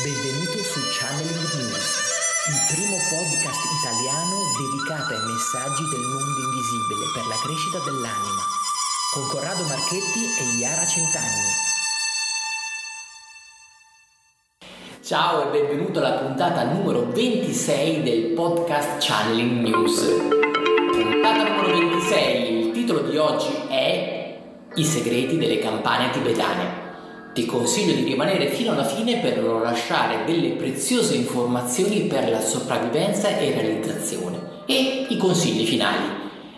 Benvenuto su Channeling News, il primo podcast italiano dedicato ai messaggi del mondo invisibile per la crescita dell'anima, con Corrado Marchetti e Iara Centanni. Ciao e benvenuto alla puntata numero 26 del podcast Channeling News. Puntata numero 26, il titolo di oggi è I segreti delle campane tibetane. Ti consiglio di rimanere fino alla fine per lasciare delle preziose informazioni per la sopravvivenza e realizzazione e i consigli finali.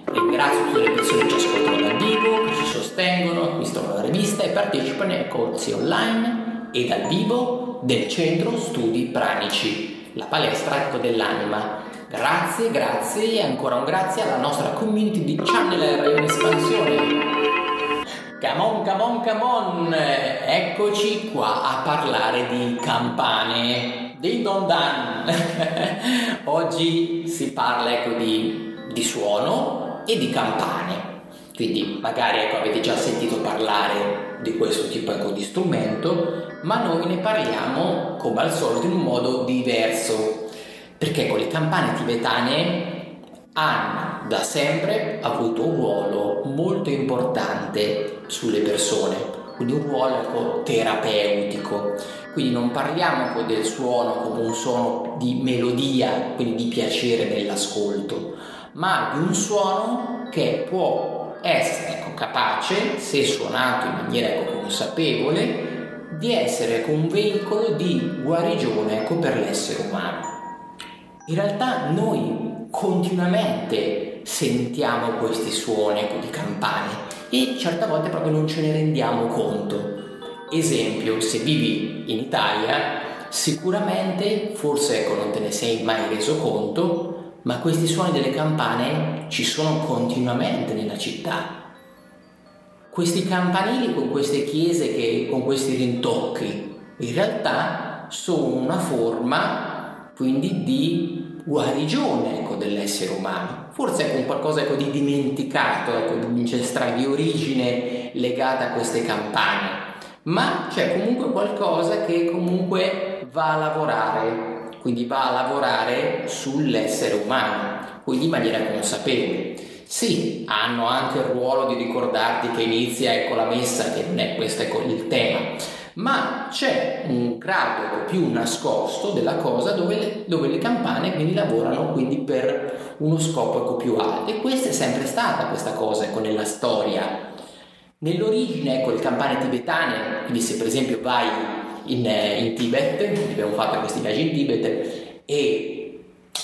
Ringrazio tutte le persone che ci ascoltano dal vivo, che ci sostengono, acquistano la rivista e partecipano ai corsi online e dal vivo del Centro Studi Pranici, la palestra ecco dell'anima. Grazie, grazie e ancora un grazie alla nostra community di Channeler in espansione. Come on, come on, come on! Eccoci qua a parlare di campane. Ding dong dan! Oggi si parla ecco di, di, suono e di campane. Quindi magari ecco, avete già sentito parlare di questo tipo ecco, di strumento, ma noi ne parliamo come al solito in un modo diverso. Perché con le campane tibetane hanno da sempre avuto un ruolo molto importante sulle persone, quindi un ruolo ecco, terapeutico. Quindi non parliamo del suono come un suono di melodia, quindi di piacere nell'ascolto, ma di un suono che può essere ecco, capace, se suonato in maniera ecco, consapevole, di essere ecco, un veicolo di guarigione ecco, per l'essere umano. In realtà noi continuamente sentiamo questi suoni ecco, di campane e certe volte proprio non ce ne rendiamo conto. Esempio, se vivi in Italia, sicuramente, forse ecco, non te ne sei mai reso conto, ma questi suoni delle campane ci sono continuamente nella città. Questi campanili con queste chiese che con questi rintocchi, in realtà sono una forma quindi di guarigione ecco, dell'essere umano, forse con qualcosa ecco, di dimenticato, ecco, di ancestrale, di origine legata a queste campagne, ma c'è comunque qualcosa che comunque va a lavorare, quindi va a lavorare sull'essere umano, quindi in maniera consapevole. Sì, hanno anche il ruolo di ricordarti che inizia ecco la messa, che non è questo ecco, il tema, ma c'è un grado più nascosto della cosa dove le, dove le campane quindi lavorano quindi per uno scopo ecco, più alto e questa è sempre stata questa cosa ecco, nella storia. Nell'origine, ecco, le campane tibetane, quindi se per esempio vai in, in Tibet, abbiamo fatto questi viaggi in Tibet e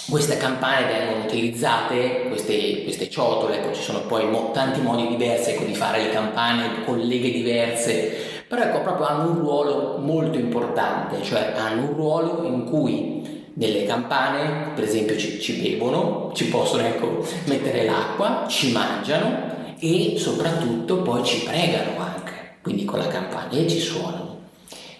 queste campane vengono utilizzate, queste, queste ciotole, ecco, ci sono poi mo, tanti modi diversi ecco, di fare le campane con leghe diverse, però ecco proprio hanno un ruolo molto importante, cioè hanno un ruolo in cui nelle campane per esempio ci, ci bevono, ci possono ecco, mettere l'acqua, ci mangiano e soprattutto poi ci pregano anche, quindi con la campana e ci suonano.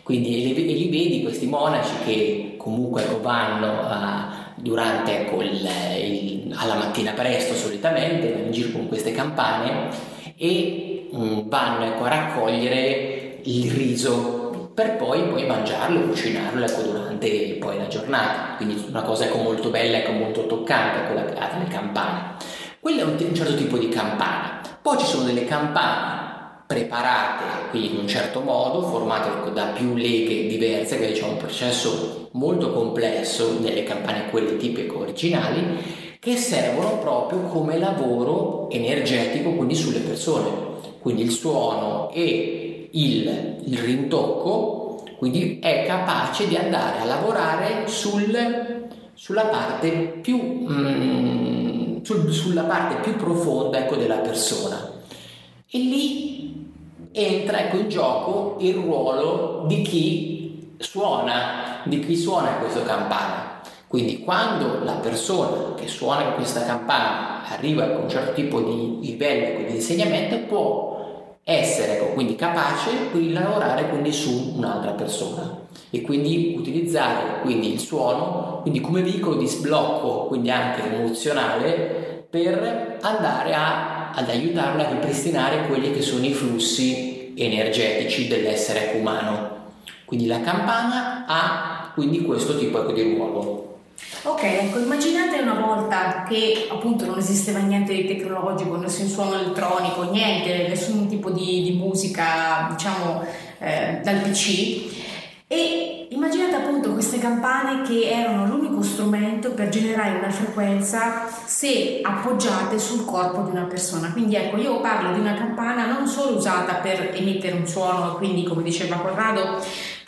Quindi e li, e li vedi questi monaci che comunque ecco, vanno a, durante ecco, il, il, alla mattina presto solitamente, vanno in giro con queste campane e um, vanno ecco, a raccogliere il riso per poi, poi mangiarlo, cucinarlo ecco, durante poi la giornata. Quindi una cosa ecco, molto bella, ecco, molto toccante, quella legata alle campane. Quello è un, un certo tipo di campana. Poi ci sono delle campane preparate quindi in un certo modo, formate ecco, da più leghe diverse, quindi c'è un processo molto complesso nelle campane quelle tipiche originali, che servono proprio come lavoro energetico quindi sulle persone. Quindi il suono e il, il rintocco, quindi è capace di andare a lavorare sul, sulla parte più, mm, sul, sulla parte più profonda ecco, della persona. E lì entra ecco, in gioco il ruolo di chi suona, di chi suona questo campana. Quindi quando la persona che suona questa campana arriva a un certo tipo di livello di insegnamento può essere quindi capace di lavorare quindi su un'altra persona e quindi utilizzare quindi il suono quindi come veicolo di sblocco quindi anche emozionale per andare a, ad aiutarla a ripristinare quelli che sono i flussi energetici dell'essere umano Quindi la campana ha quindi questo tipo ecco, di ruolo. Ok, ecco, immaginate una volta che appunto non esisteva niente di tecnologico, nessun suono elettronico, niente, nessun tipo di, di musica, diciamo, eh, dal PC. E immaginate appunto queste campane che erano l'unico strumento per generare una frequenza se appoggiate sul corpo di una persona. Quindi ecco, io parlo di una campana non solo usata per emettere un suono, quindi come diceva Corrado,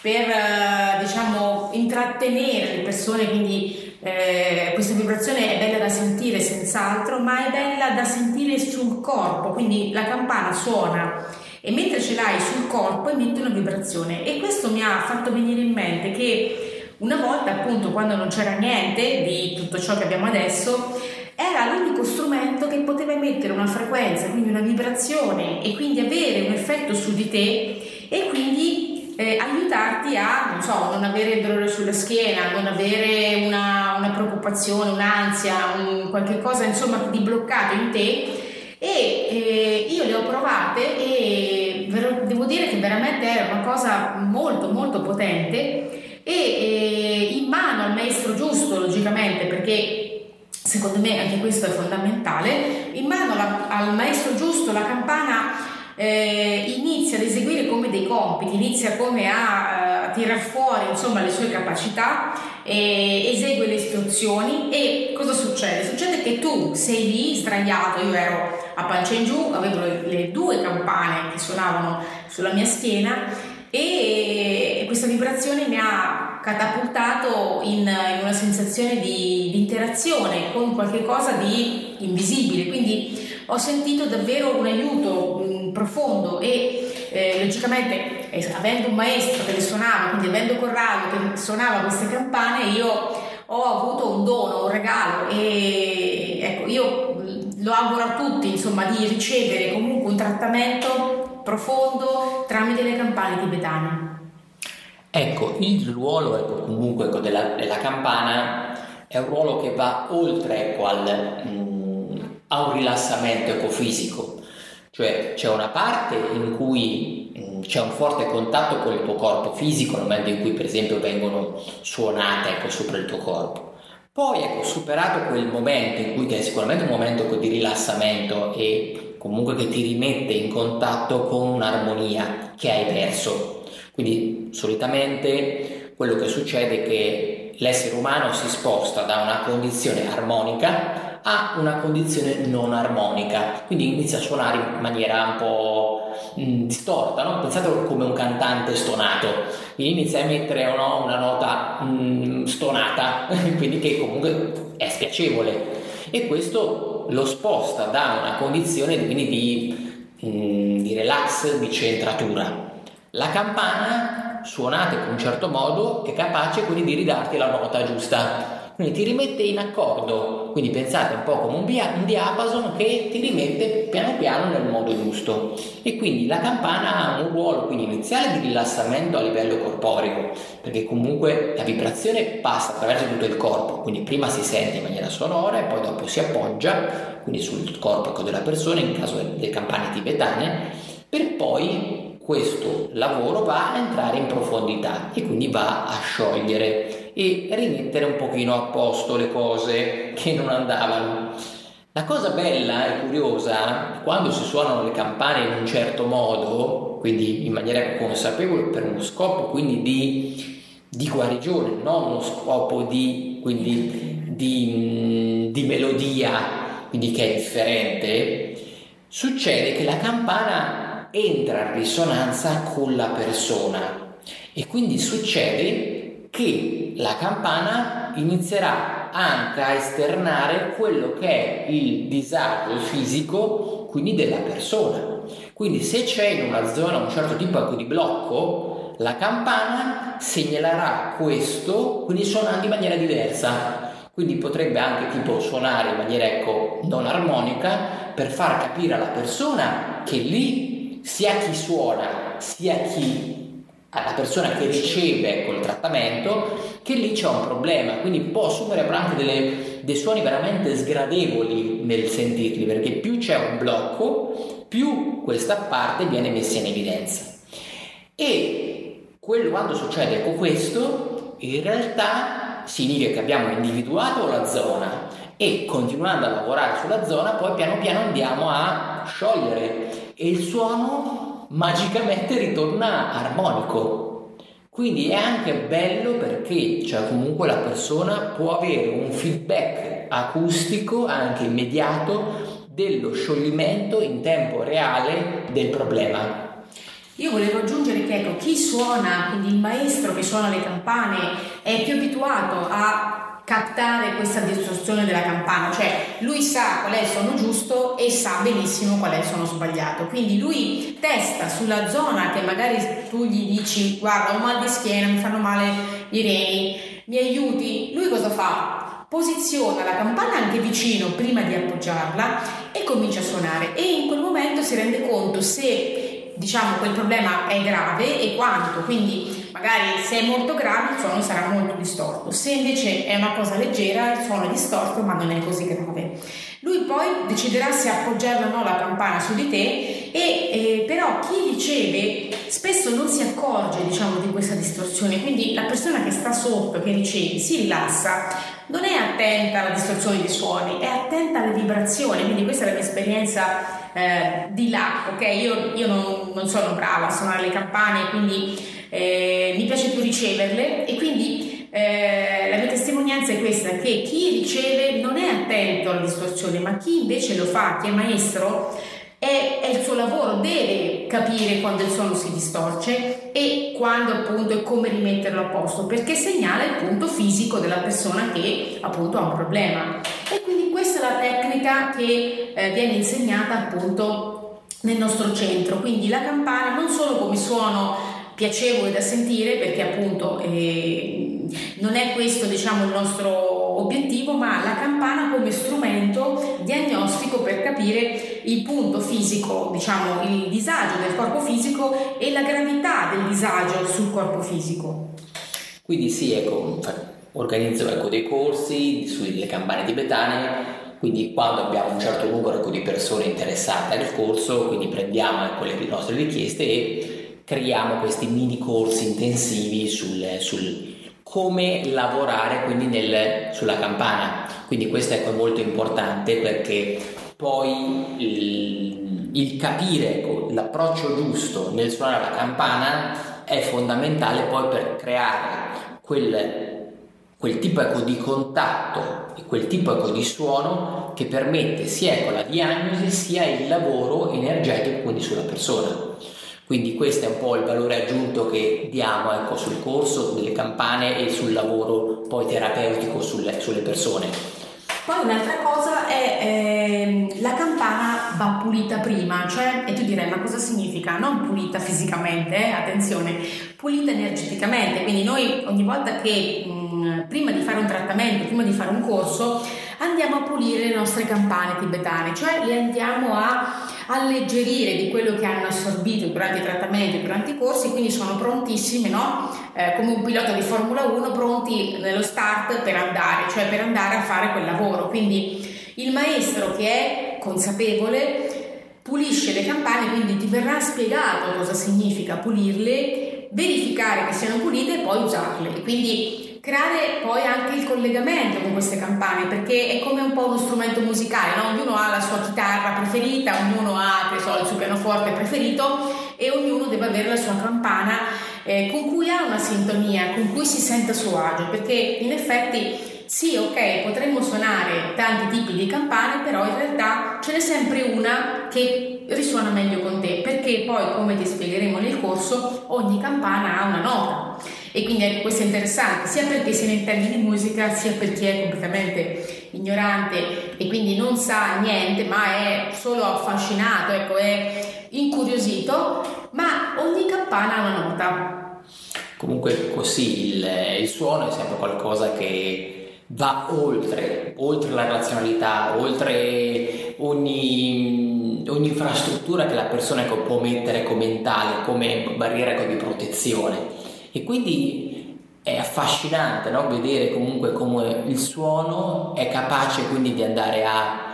per eh, diciamo intrattenere le persone, quindi eh, questa vibrazione è bella da sentire senz'altro, ma è bella da sentire sul corpo, quindi la campana suona e mentre ce l'hai sul corpo emette una vibrazione. E questo mi ha fatto venire in mente che una volta appunto quando non c'era niente di tutto ciò che abbiamo adesso era l'unico strumento che poteva emettere una frequenza, quindi una vibrazione e quindi avere un effetto su di te e quindi eh, aiutarti a, non so, non avere dolore sulla schiena, non avere una, una preoccupazione, un'ansia, un, qualche cosa insomma di bloccato in te. E eh, io le ho provate e devo dire che veramente era una cosa molto molto potente. E eh, in mano al maestro giusto logicamente perché secondo me anche questo è fondamentale in mano la, al maestro giusto la campana eh, inizia ad eseguire come dei compiti, inizia come a, a tirar fuori insomma, le sue capacità, eh, esegue le istruzioni. E cosa succede? Succede che tu sei lì sdraiato, io ero a pancia in giù, avevo le, le due campane che suonavano sulla mia schiena e questa vibrazione mi ha catapultato in, in una sensazione di, di, interazione con qualcosa di invisibile, quindi ho sentito davvero un aiuto profondo e eh, logicamente eh, avendo un maestro che le suonava, quindi avendo Corrado che suonava queste campane, io ho avuto un dono, un regalo e ecco, io lo auguro a tutti insomma di ricevere comunque un trattamento profondo tramite le campane tibetane. Ecco, il ruolo ecco, comunque ecco, della, della, campana è un ruolo che va oltre ecco, al, mh, a un rilassamento ecofisico, cioè c'è una parte in cui mh, mm, c'è un forte contatto con il tuo corpo fisico nel momento in cui per esempio vengono suonate ecco, sopra il tuo corpo. Poi ecco, superato quel momento in cui che è sicuramente un momento ecco, di rilassamento e comunque che ti rimette in contatto con un'armonia che hai perso quindi solitamente quello che succede è che l'essere umano si sposta da una condizione armonica a una condizione non armonica, quindi inizia a suonare in maniera un po' mh, distorta, no? pensate come un cantante stonato, inizia a emettere no, una nota mh, stonata, quindi che comunque è spiacevole e questo lo sposta da una condizione quindi di, mh, di relax, di centratura. La campana, suonata in un certo modo, è capace quindi di ridarti la nota giusta. Quindi ti rimette in accordo, quindi pensate un po' come un, dia- un diapason che ti rimette piano piano nel modo giusto. E quindi la campana ha un ruolo quindi iniziale di rilassamento a livello corporeo, perché comunque la vibrazione passa attraverso tutto il corpo, quindi prima si sente in maniera sonora e poi dopo si appoggia, quindi sul corpo della persona in caso delle campane tibetane, per poi questo lavoro va a entrare in profondità e quindi va a sciogliere e rimettere un pochino a posto le cose che non andavano. La cosa bella e curiosa, quando si suonano le campane in un certo modo, quindi in maniera consapevole per uno scopo quindi di, di guarigione, non uno scopo di, quindi, di, di melodia, quindi che è differente, succede che la campana entra in risonanza con la persona e quindi succede che la campana inizierà anche a esternare quello che è il disagio fisico quindi della persona. Quindi se c'è in una zona un certo tipo di blocco, la campana segnalerà questo, quindi suonando in maniera diversa. Quindi potrebbe anche tipo suonare in maniera ecco, non armonica per far capire alla persona che lì sia chi suona sia chi la persona che riceve ecco, il trattamento che lì c'è un problema quindi può assumere anche delle, dei suoni veramente sgradevoli nel sentirli perché più c'è un blocco più questa parte viene messa in evidenza e Quello, quando succede questo, in realtà significa che abbiamo individuato la zona e continuando a lavorare sulla zona poi piano piano andiamo a sciogliere e il suono magicamente ritorna armonico. Quindi è anche bello perché cioè, comunque la persona può avere un feedback acustico anche immediato dello scioglimento in tempo reale del problema. Io volevo aggiungere che ecco, chi suona, quindi il maestro che suona le campane, è più abituato a captare questa distorsione della campana, cioè lui sa qual è il suono giusto e sa benissimo qual è il suono sbagliato, quindi lui testa sulla zona che magari tu gli dici guarda ho mal di schiena, mi fanno male i reni, mi aiuti, lui cosa fa? Posiziona la campana anche vicino prima di appoggiarla e comincia a suonare. E in quel momento si rende conto se diciamo quel problema è grave e quanto, quindi magari se è molto grave il suono sarà molto distorto, se invece è una cosa leggera il suono è distorto ma non è così grave. Lui poi deciderà se appoggiare o no la campana su di te e eh, però chi riceve spesso non si accorge diciamo di questa distorsione, quindi la persona che sta sotto, che riceve, si rilassa, non è attenta alla distorsione dei suoni, è attenta alle vibrazioni, quindi questa è la mia esperienza eh, di là, ok? Io, io non, non sono brava a suonare le campane, quindi eh, mi piace più riceverle e quindi eh, la mia testimonianza è questa, che chi riceve non è attento alla distorsione, ma chi invece lo fa, chi è maestro, è, è, il suo lavoro, deve capire quando il suono si distorce e quando appunto e come rimetterlo a posto, perché segnala il punto fisico della persona che appunto ha un problema. E quindi questa è la tecnica che eh, viene insegnata appunto nel nostro centro. Quindi la campana non solo come suono piacevole da sentire perché appunto eh, non è questo diciamo il nostro obiettivo ma la campana come strumento diagnostico per capire il punto fisico diciamo il disagio del corpo fisico e la gravità del disagio sul corpo fisico. Quindi sì ecco organizzo ecco, dei corsi sulle campane tibetane quindi quando abbiamo un certo numero ecco, di persone interessate al corso quindi prendiamo ecco, le nostre richieste e creiamo questi mini corsi intensivi sul, sul come lavorare quindi nel, sulla campana. Quindi questo ecco, è molto importante perché poi il, il capire ecco, l'approccio giusto nel suonare la campana è fondamentale poi per creare quel, quel tipo ecco, di contatto e quel tipo di suono che permette sia ecco, la diagnosi sia il lavoro energetico quindi sulla persona. Quindi questo è un po' il valore aggiunto che diamo ecco, sul corso, delle campane e sul lavoro poi terapeutico sulle, sulle persone. Poi un'altra cosa è eh, la campana va pulita prima, cioè, e tu direi ma cosa significa? Non pulita fisicamente, eh, attenzione, pulita energeticamente, quindi noi ogni volta che mh, prima di fare un trattamento, prima di fare un corso, andiamo a pulire le nostre campane tibetane, cioè le andiamo a alleggerire di quello che hanno assorbito durante i trattamenti, durante i corsi, quindi sono prontissimi, no? eh, come un pilota di Formula 1, pronti nello start per andare, cioè per andare a fare quel lavoro. Quindi il maestro che è consapevole pulisce le campane, quindi ti verrà spiegato cosa significa pulirle, verificare che siano pulite e poi usarle. Quindi creare poi anche il collegamento con queste campane perché è come un po' uno strumento musicale, no? ognuno ha la sua chitarra preferita, ognuno ha so, il suo pianoforte preferito e ognuno deve avere la sua campana eh, con cui ha una sintonia, con cui si sente a suo agio perché in effetti sì, ok, potremmo suonare tanti tipi di campane, però in realtà ce n'è sempre una che risuona meglio con te, perché poi, come ti spiegheremo nel corso, ogni campana ha una nota. E quindi ecco, questo è interessante, sia perché se ne intende di musica, sia per chi è completamente ignorante e quindi non sa niente, ma è solo affascinato, ecco, è incuriosito, ma ogni campana ha una nota. Comunque così il, il suono è sempre qualcosa che va oltre, oltre la razionalità, oltre ogni, ogni, infrastruttura che la persona può mettere come mentale, come barriera di protezione. E quindi è affascinante no? vedere comunque come il suono è capace quindi di andare a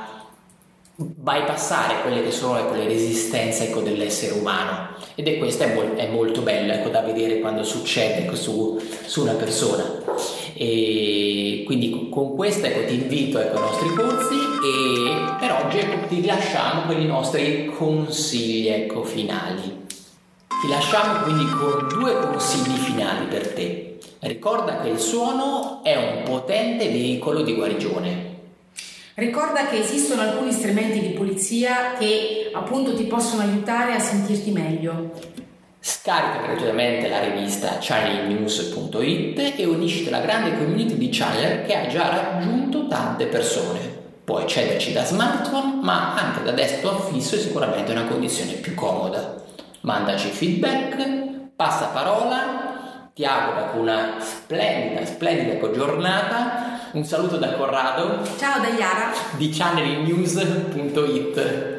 bypassare quelle che sono ecco, le resistenze ecco, dell'essere umano ed è questa è, mol- è molto bella ecco, da vedere quando succede ecco, su, su, una persona e quindi con questo ecco, ti invito ecco, ai nostri corsi e per oggi ti lasciamo con i nostri consigli finali ti lasciamo quindi con due consigli finali per te ricorda che il suono è un potente veicolo di guarigione Ricorda che esistono alcuni strumenti di pulizia che appunto ti possono aiutare a sentirti meglio. Scarica gratuitamente la rivista channelnews.it e unisci alla grande community di Channel che ha già raggiunto tante persone. Puoi accederci da smartphone, ma anche da desktop fisso è sicuramente una condizione più comoda. Mandaci feedback, passa parola, ti auguro una splendida, splendida giornata un saluto da Corrado. Ciao da Iara. Di channelnews.it.